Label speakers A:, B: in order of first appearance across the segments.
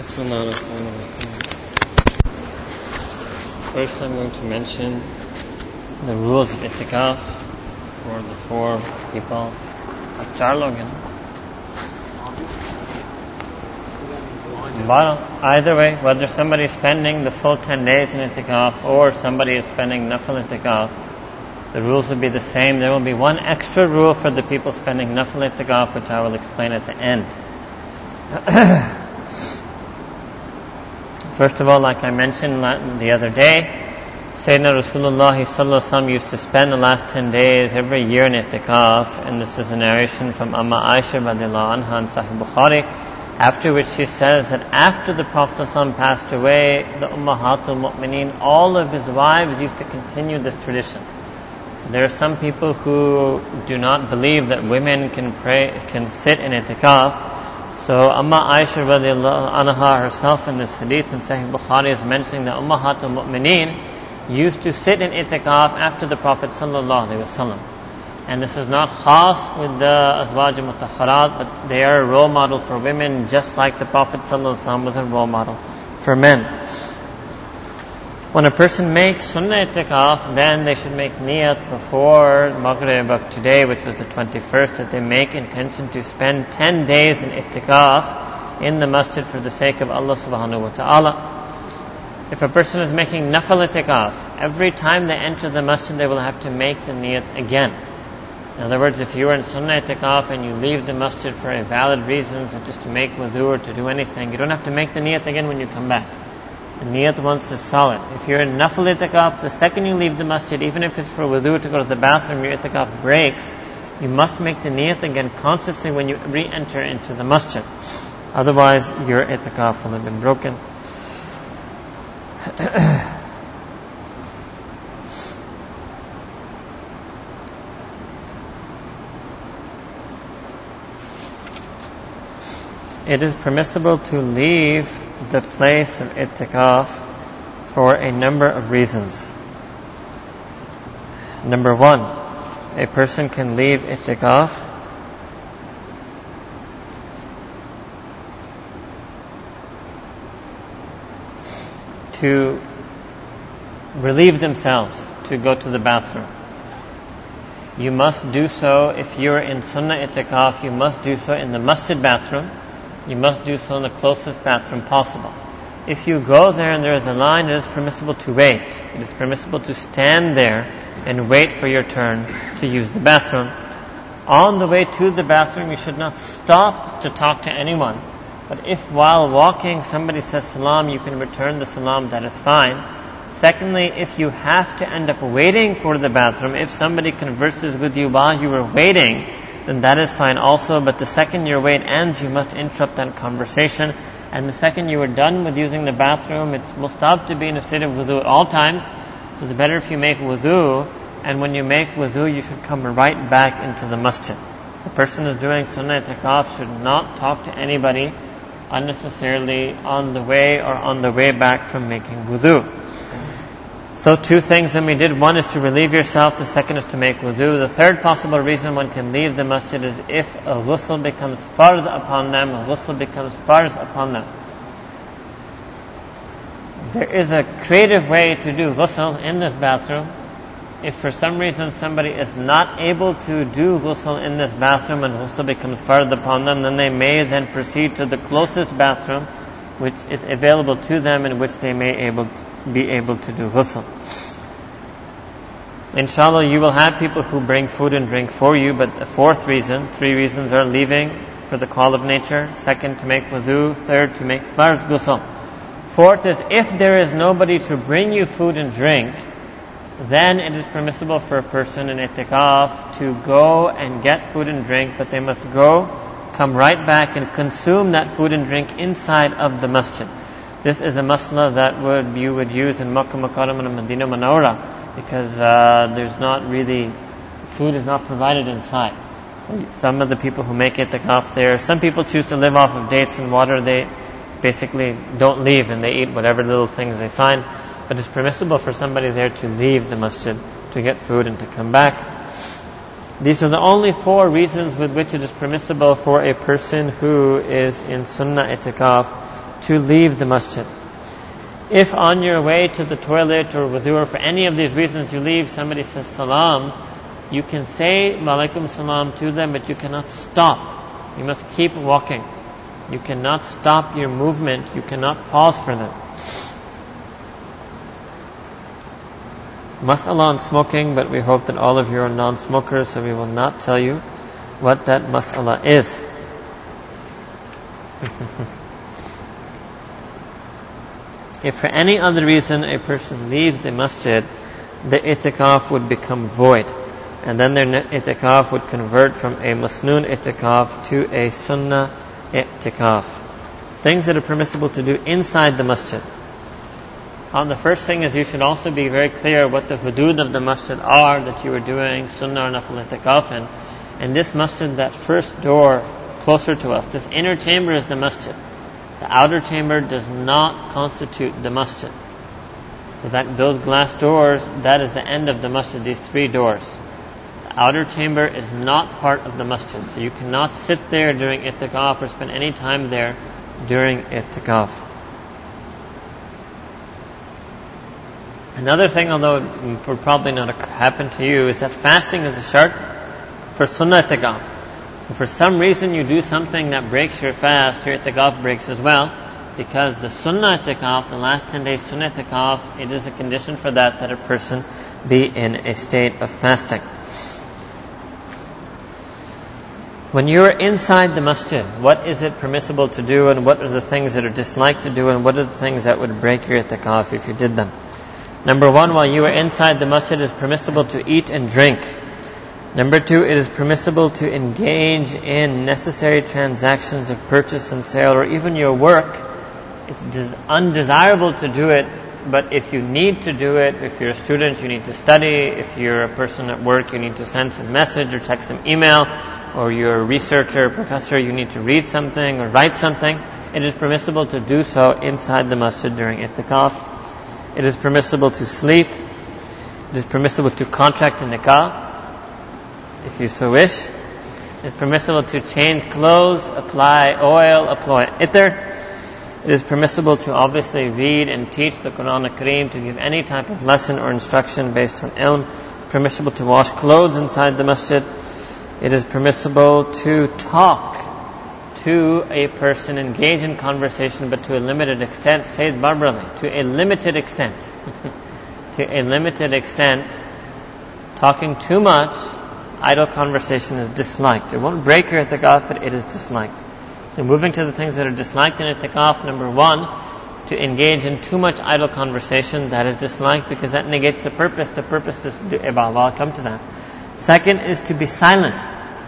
A: First, I'm going to mention the rules of itikaf for the four people of Charlogan. Either way, whether somebody is spending the full 10 days in itikaf or somebody is spending nafil itikaf, the rules will be the same. There will be one extra rule for the people spending nafil itikaf, which I will explain at the end. First of all, like I mentioned the other day, Sayyidina Rasulullah used to spend the last 10 days every year in itikaf, and this is a narration from Amma Aisha radiallahu anha in Sahih Bukhari, after which she says that after the Prophet passed away, the Ummahatul Mu'mineen, all of his wives used to continue this tradition. So there are some people who do not believe that women can pray, can sit in itikaf, so Amma Aisha radiallahu anha herself in this hadith in Sahih Bukhari is mentioning that Ummahat al-Mu'mineen used to sit in itikaf after the Prophet wasallam. And this is not khas with the Azwaj Mutahharat, but they are a role model for women just like the Prophet was a role model for men. When a person makes sunnah itikaf, then they should make niyat before Maghrib of today, which was the 21st, that they make intention to spend 10 days in itikaf in the masjid for the sake of Allah subhanahu wa ta'ala. If a person is making nafal itikaf, every time they enter the masjid, they will have to make the niyat again. In other words, if you are in sunnah itikaf and you leave the masjid for a valid reason, such as to make wudu or to do anything, you don't have to make the niyat again when you come back. The niyat once is solid. If you're in nafil itikaf, the second you leave the masjid, even if it's for wudu to go to the bathroom, your itikaf breaks, you must make the niyat again consciously when you re-enter into the masjid. Otherwise, your itikaf will have been broken. it is permissible to leave the place of itikaf for a number of reasons. Number one, a person can leave itikaf to relieve themselves to go to the bathroom. You must do so if you're in sunnah itikaf, you must do so in the masjid bathroom you must do so in the closest bathroom possible. If you go there and there is a line, it is permissible to wait. It is permissible to stand there and wait for your turn to use the bathroom. On the way to the bathroom, you should not stop to talk to anyone. But if while walking somebody says salam, you can return the salam, that is fine. Secondly, if you have to end up waiting for the bathroom, if somebody converses with you while you are waiting, then that is fine also. But the second your wait ends, you must interrupt that conversation. And the second you are done with using the bathroom, it it's mustahab to be in a state of wudu at all times. So it's better if you make wudu, and when you make wudu, you should come right back into the masjid. The person who's doing sunnah itikaf should not talk to anybody unnecessarily on the way or on the way back from making wudu. So two things that we did. One is to relieve yourself. The second is to make wudu. The third possible reason one can leave the masjid is if a ghusl becomes fard upon them, a ghusl becomes farz upon them. There is a creative way to do ghusl in this bathroom. If for some reason somebody is not able to do ghusl in this bathroom and ghusl becomes fard upon them, then they may then proceed to the closest bathroom which is available to them in which they may able to, be able to do ghusl. Inshallah, you will have people who bring food and drink for you, but the fourth reason, three reasons are leaving for the call of nature, second to make wudu, third to make farz ghusl. Fourth is if there is nobody to bring you food and drink, then it is permissible for a person in itikaf to go and get food and drink, but they must go, come right back and consume that food and drink inside of the masjid. This is a masla that would you would use in Makkah Mukarram and Medina Manawara because uh, there's not really food is not provided inside. So some of the people who make it off there, some people choose to live off of dates and water. They basically don't leave and they eat whatever little things they find. But it's permissible for somebody there to leave the masjid to get food and to come back. These are the only four reasons with which it is permissible for a person who is in sunnah itikaf to leave the masjid. If on your way to the toilet or wudu or for any of these reasons you leave, somebody says salam, you can say walaikum salam to them, but you cannot stop. You must keep walking. You cannot stop your movement. You cannot pause for them. Mas'ala on smoking, but we hope that all of you are non-smokers, so we will not tell you what that mas'ala is. if for any other reason a person leaves the masjid, the itikaf would become void. And then their itikaf would convert from a masnoon itikaf to a sunnah itikaf. Things that are permissible to do inside the masjid. Um, the first thing is you should also be very clear what the hudud of the masjid are that you are doing sunnah or nafil itikaf in. And this masjid, that first door closer to us, this inner chamber is the masjid. The outer chamber does not constitute the masjid. So that those glass doors, that is the end of the masjid, these three doors. The outer chamber is not part of the masjid. So you cannot sit there during itikaf or spend any time there during itikaf. Another thing, although it will probably not happen to you, is that fasting is a shart for sunnah itikaf. So for some reason you do something that breaks your fast, your itikaf breaks as well, because the sunnah itikaf, the last 10 days sunnah itikaf, it is a condition for that that a person be in a state of fasting. When you're inside the masjid, what is it permissible to do and what are the things that are disliked to do and what are the things that would break your itikaf if you did them? Number one, while you are inside the masjid, it is permissible to eat and drink. Number two, it is permissible to engage in necessary transactions of purchase and sale or even your work. It's undesirable to do it, but if you need to do it, if you're a student, you need to study. If you're a person at work, you need to send some message or text some email. Or you're a researcher, professor, you need to read something or write something. It is permissible to do so inside the masjid during itikaf. It is permissible to sleep. It is permissible to contract a nikah, if you so wish. It is permissible to change clothes, apply oil, apply itr. It is permissible to obviously read and teach the Quran al-Kareem, to give any type of lesson or instruction based on ilm. It is permissible to wash clothes inside the masjid. It is permissible to talk to a person, engage in conversation, but to a limited extent, Sayyid Barbrali, to a limited extent. to a limited extent, talking too much, idle conversation is disliked. It won't break your itikaf, but it is disliked. So moving to the things that are disliked in itikaf, number one, to engage in too much idle conversation, that is disliked because that negates the purpose. The purpose is to ibadah. I'll come to that. Second is to be silent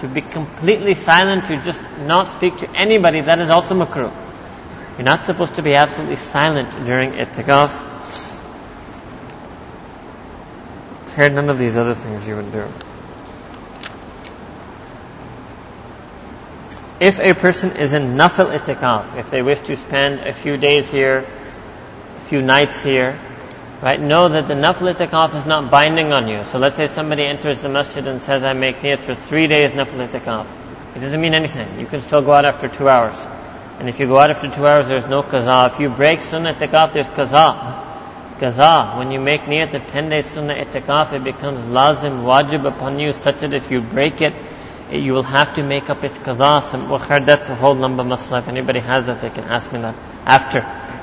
A: to be completely silent, to just not speak to anybody, that is also makruh. You're not supposed to be absolutely silent during itikaf. Here, none of these other things you would do. If a person is in nafil itikaf, if they wish to spend a few days here, a few nights here, Right? Know that the nafil itikaf is not binding on you. So let's say somebody enters the masjid and says, I make niyat for three days nafil itikaf. It doesn't mean anything. You can still go out after two hours. And if you go out after two hours, there's no qaza. If you break sunnah itikaf, there's qaza. Qaza. When you make niyat of 10 days sunnah itikaf, it becomes lazim, wajib upon you, such that if you break it, you will have to make up its qaza. That's a whole number masla. If anybody has that, they can ask me that after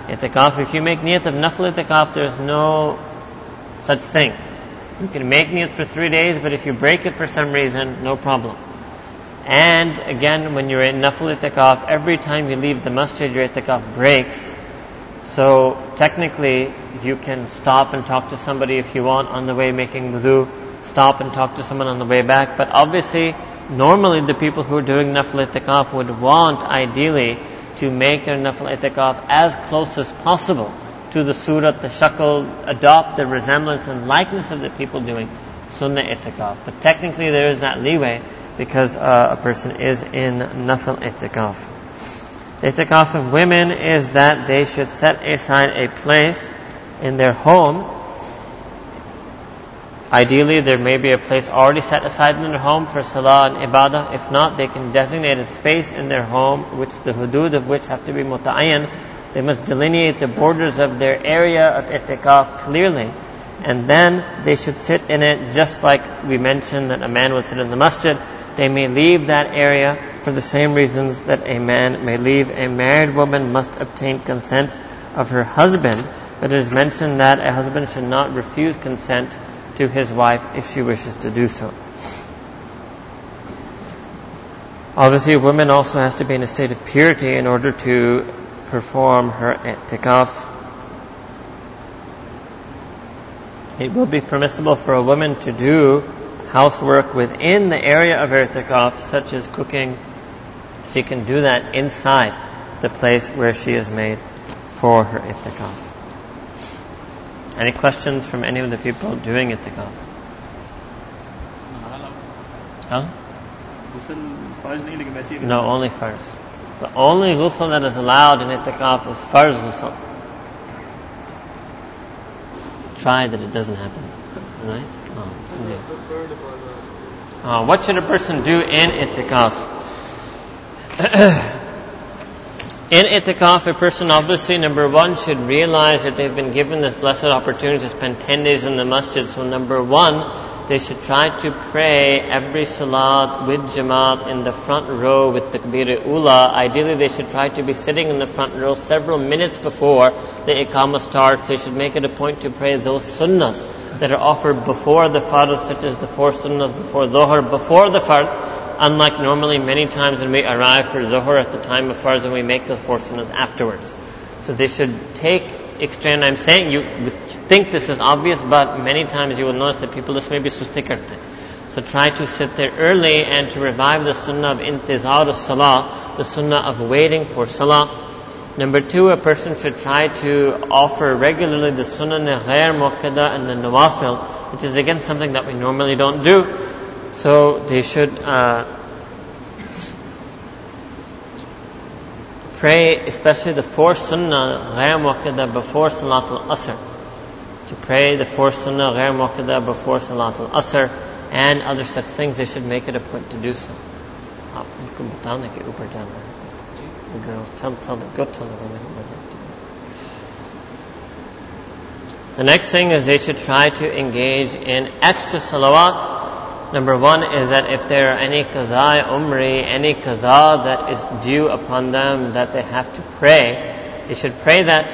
A: itikaf. If you make niyat of nafil itikaf, there's no such thing. You can make niyat for three days, but if you break it for some reason, no problem. And again, when you're in nafil itikaf, every time you leave the masjid, your itikaf breaks. So technically, you can stop and talk to somebody if you want on the way making wudu, stop and talk to someone on the way back. But obviously, normally the people who are doing nafil itikaf would want, ideally, to make their nafil itikaf as close as possible to the surat, the shakal, adopt the resemblance and likeness of the people doing sunnah itikaf. But technically there is that leeway because uh, a person is in nafil itikaf. The itikaf of women is that they should set aside a place in their home Ideally, there may be a place already set aside in their home for salah and ibadah. If not, they can designate a space in their home, which the hudud of which have to be muta'ayyan, They must delineate the borders of their area of itikaf clearly. And then they should sit in it just like we mentioned that a man would sit in the masjid. They may leave that area for the same reasons that a man may leave. A married woman must obtain consent of her husband, but it is mentioned that a husband should not refuse consent to his wife if she wishes to do so. Obviously, a woman also has to be in a state of purity in order to perform her i'tikaf. It will be permissible for a woman to do housework within the area of her such as cooking. She can do that inside the place where she is made for her i'tikaf. Any questions from any of the people doing i'tikaf? Huh? No, only first. The only ghusl that is allowed in itikaf is farz ghusl. Try that it doesn't happen. Right? Oh, uh, what should a person do in itikaf? in itikaf, a person obviously, number one, should realize that they've been given this blessed opportunity to spend 10 days in the masjid. So, number one, they should try to pray every salat with jamaat in the front row with takbir ula. Ideally, they should try to be sitting in the front row several minutes before the iqamah starts. They should make it a point to pray those sunnahs that are offered before the fard, such as the four sunnahs before dhuhr, before the fard. Unlike normally, many times when we arrive for dhuhr at the time of fard, and we make those four sunnahs afterwards. So they should take extend. I'm saying you think this is obvious, but many times you will notice that people just maybe susti karte. So try to sit there early and to revive the sunnah of intizar of salah, the sunnah of waiting for salah. Number two, a person should try to offer regularly the sunnah ghair muqtada and the nawafil, which is again something that we normally don't do. So they should uh, pray, especially the four sunnah, ghair muqtada, before Salatul Asr. To pray the four sunnah, ghair muqtada, before Salatul Asr, and other such things, they should make it a point to do so. The girls, tell, tell them, go tell them. The next thing is they should try to engage in extra salawat Number one is that if there are any qadha umri, any qadha that is due upon them that they have to pray, they should pray that.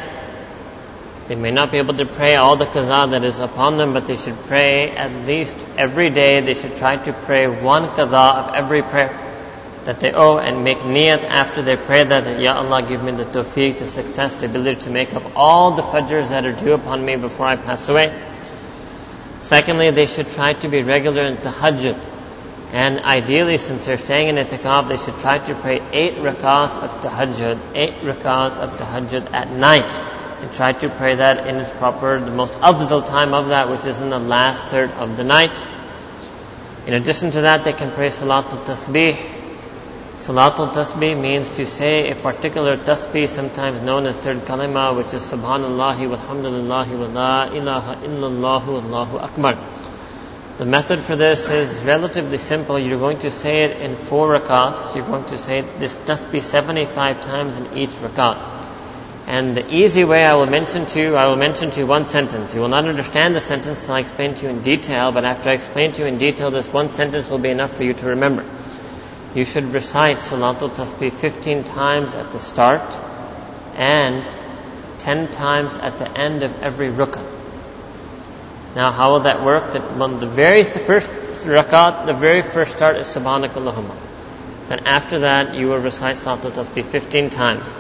A: They may not be able to pray all the qadha that is upon them, but they should pray at least every day. They should try to pray one qadha of every prayer that they owe and make niyat after they pray that, that Ya Allah give me the tawfiq, the success, the ability to make up all the fajrs that are due upon me before I pass away. Secondly, they should try to be regular in tahajjud. And ideally, since they're staying in itikaf, they should try to pray eight rakahs of tahajjud, eight rakahs of tahajjud at night. And try to pray that in its proper, the most afdal time of that, which is in the last third of the night. In addition to that, they can pray salatul tasbih, Salatul tasbih means to say a particular tasbih, sometimes known as third kalima, which is Subhanallah walhamdulillah wa la ilaha illallah Allahu Akbar. The method for this is relatively simple. You're going to say it in four rakats. You're going to say this tasbih 75 times in each rakat. And the easy way I will mention to you, I will mention to you one sentence. You will not understand the sentence until I explain to you in detail, but after I explain to you in detail, this one sentence will be enough for you to remember you should recite Salatul Tasbih 15 times at the start and 10 times at the end of every rukn. Now, how will that work? That when the very first rakat, the very first start is Subhanakallahumma. Then after that, you will recite Salatul Tasbih 15 times.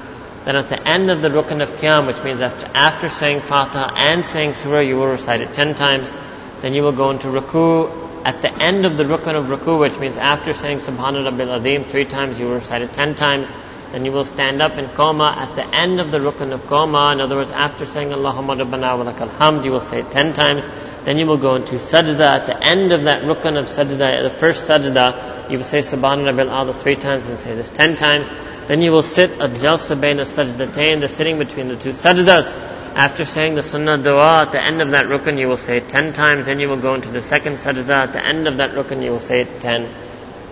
A: Then at the end of the Rukn of Qiyam, which means after, after saying Fatiha and saying Surah, you will recite it 10 times. Then you will go into Ruku at the end of the rukun of ruku, which means after saying Subhanallah Rabbil Azim three times, you will recite it ten times. Then you will stand up in qawma at the end of the rukun of qawma. In other words, after saying Allahumma Rabbana wa lakal hamd, you will say it ten times. Then you will go into sajda. At the end of that rukun of sajda, the first sajda, you will say Subhanallah Ala three times and say this ten times. Then you will sit at jalsa bayna sajdatain, the sitting between the two sajdas. After saying the sunnah dua at the end of that rukun, you will say it ten times. Then you will go into the second sajda. At the end of that rukun, you will say it ten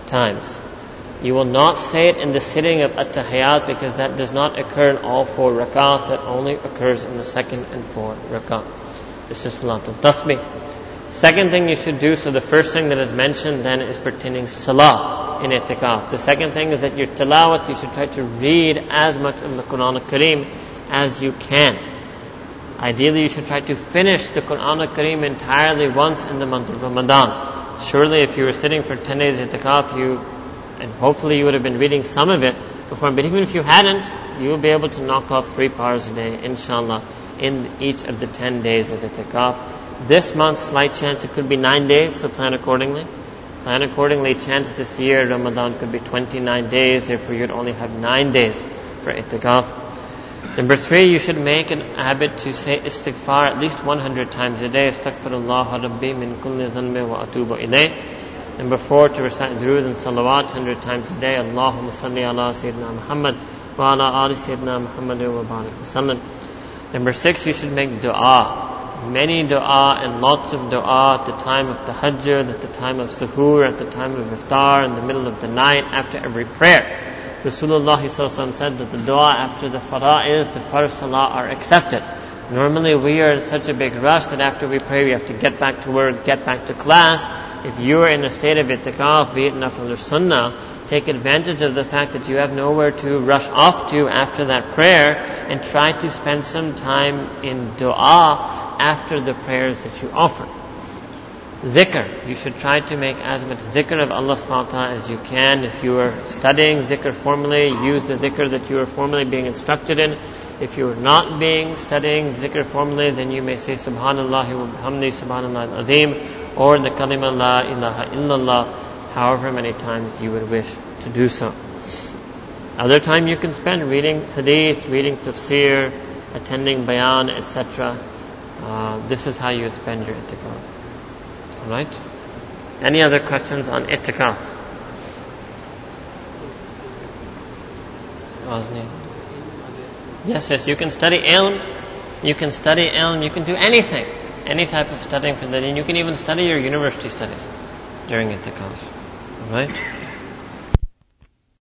A: times. You will not say it in the sitting of at-tahiyat because that does not occur in all four rak'ahs. That only occurs in the second and fourth rak'ah. This is Salatul Tasbih. Second thing you should do, so the first thing that is mentioned then is pertaining salah in itikaf. The second thing is that your tilawat, you should try to read as much of the Quran al-Kareem as you can. Ideally, you should try to finish the Quran al-Kareem entirely once in the month of Ramadan. Surely if you were sitting for 10 days at itikaf, you, and hopefully you would have been reading some of it before, but even if you hadn't, you will be able to knock off three pars a day, inshallah, in each of the 10 days of itikaf. This month, slight chance it could be nine days, so plan accordingly. Plan accordingly. Chance this year, Ramadan could be 29 days, therefore you'd only have nine days for itikaf. Number three, you should make an habit to say istighfar at least 100 times a day. Astaghfirullah rabbi min kulli dhanbi wa atubu ilayh. Number four, to recite durood and salawat 100 times a day. Allahumma salli ala Sayyidina Muhammad wa ala ali Sayyidina Muhammad wa barik wa Number six, you should make dua many dua and lots of dua at the time of tahajjud, at the time of suhoor, at the time of iftar, in the middle of the night, after every prayer. Rasulullah said that the dua after the fara'is, the first salah are accepted. Normally we are in such a big rush that after we pray we have to get back to work, get back to class. If you are in a state of itikaf, be it nafil or sunnah, take advantage of the fact that you have nowhere to rush off to after that prayer and try to spend some time in dua after the prayers that you offer. Dhikr, you should try to make as much dhikr of Allah subhanahu wa ta'ala as you can. If you are studying dhikr formally, use the dhikr that you are formally being instructed in. If you are not being studying dhikr formally, then you may say Subhanallah wa bihamdi Subhanallah azim or the kalima la ilaha illallah however many times you would wish to do so. Other time you can spend reading hadith, reading tafsir, attending bayan, etc. Uh, this is how you spend your itikaf. Alright? Any other questions on itikaf? Yes, yes, you can study ilm, you can study ilm, you can do anything, any type of studying for the deen. You can even study your university studies during itikaf. Alright?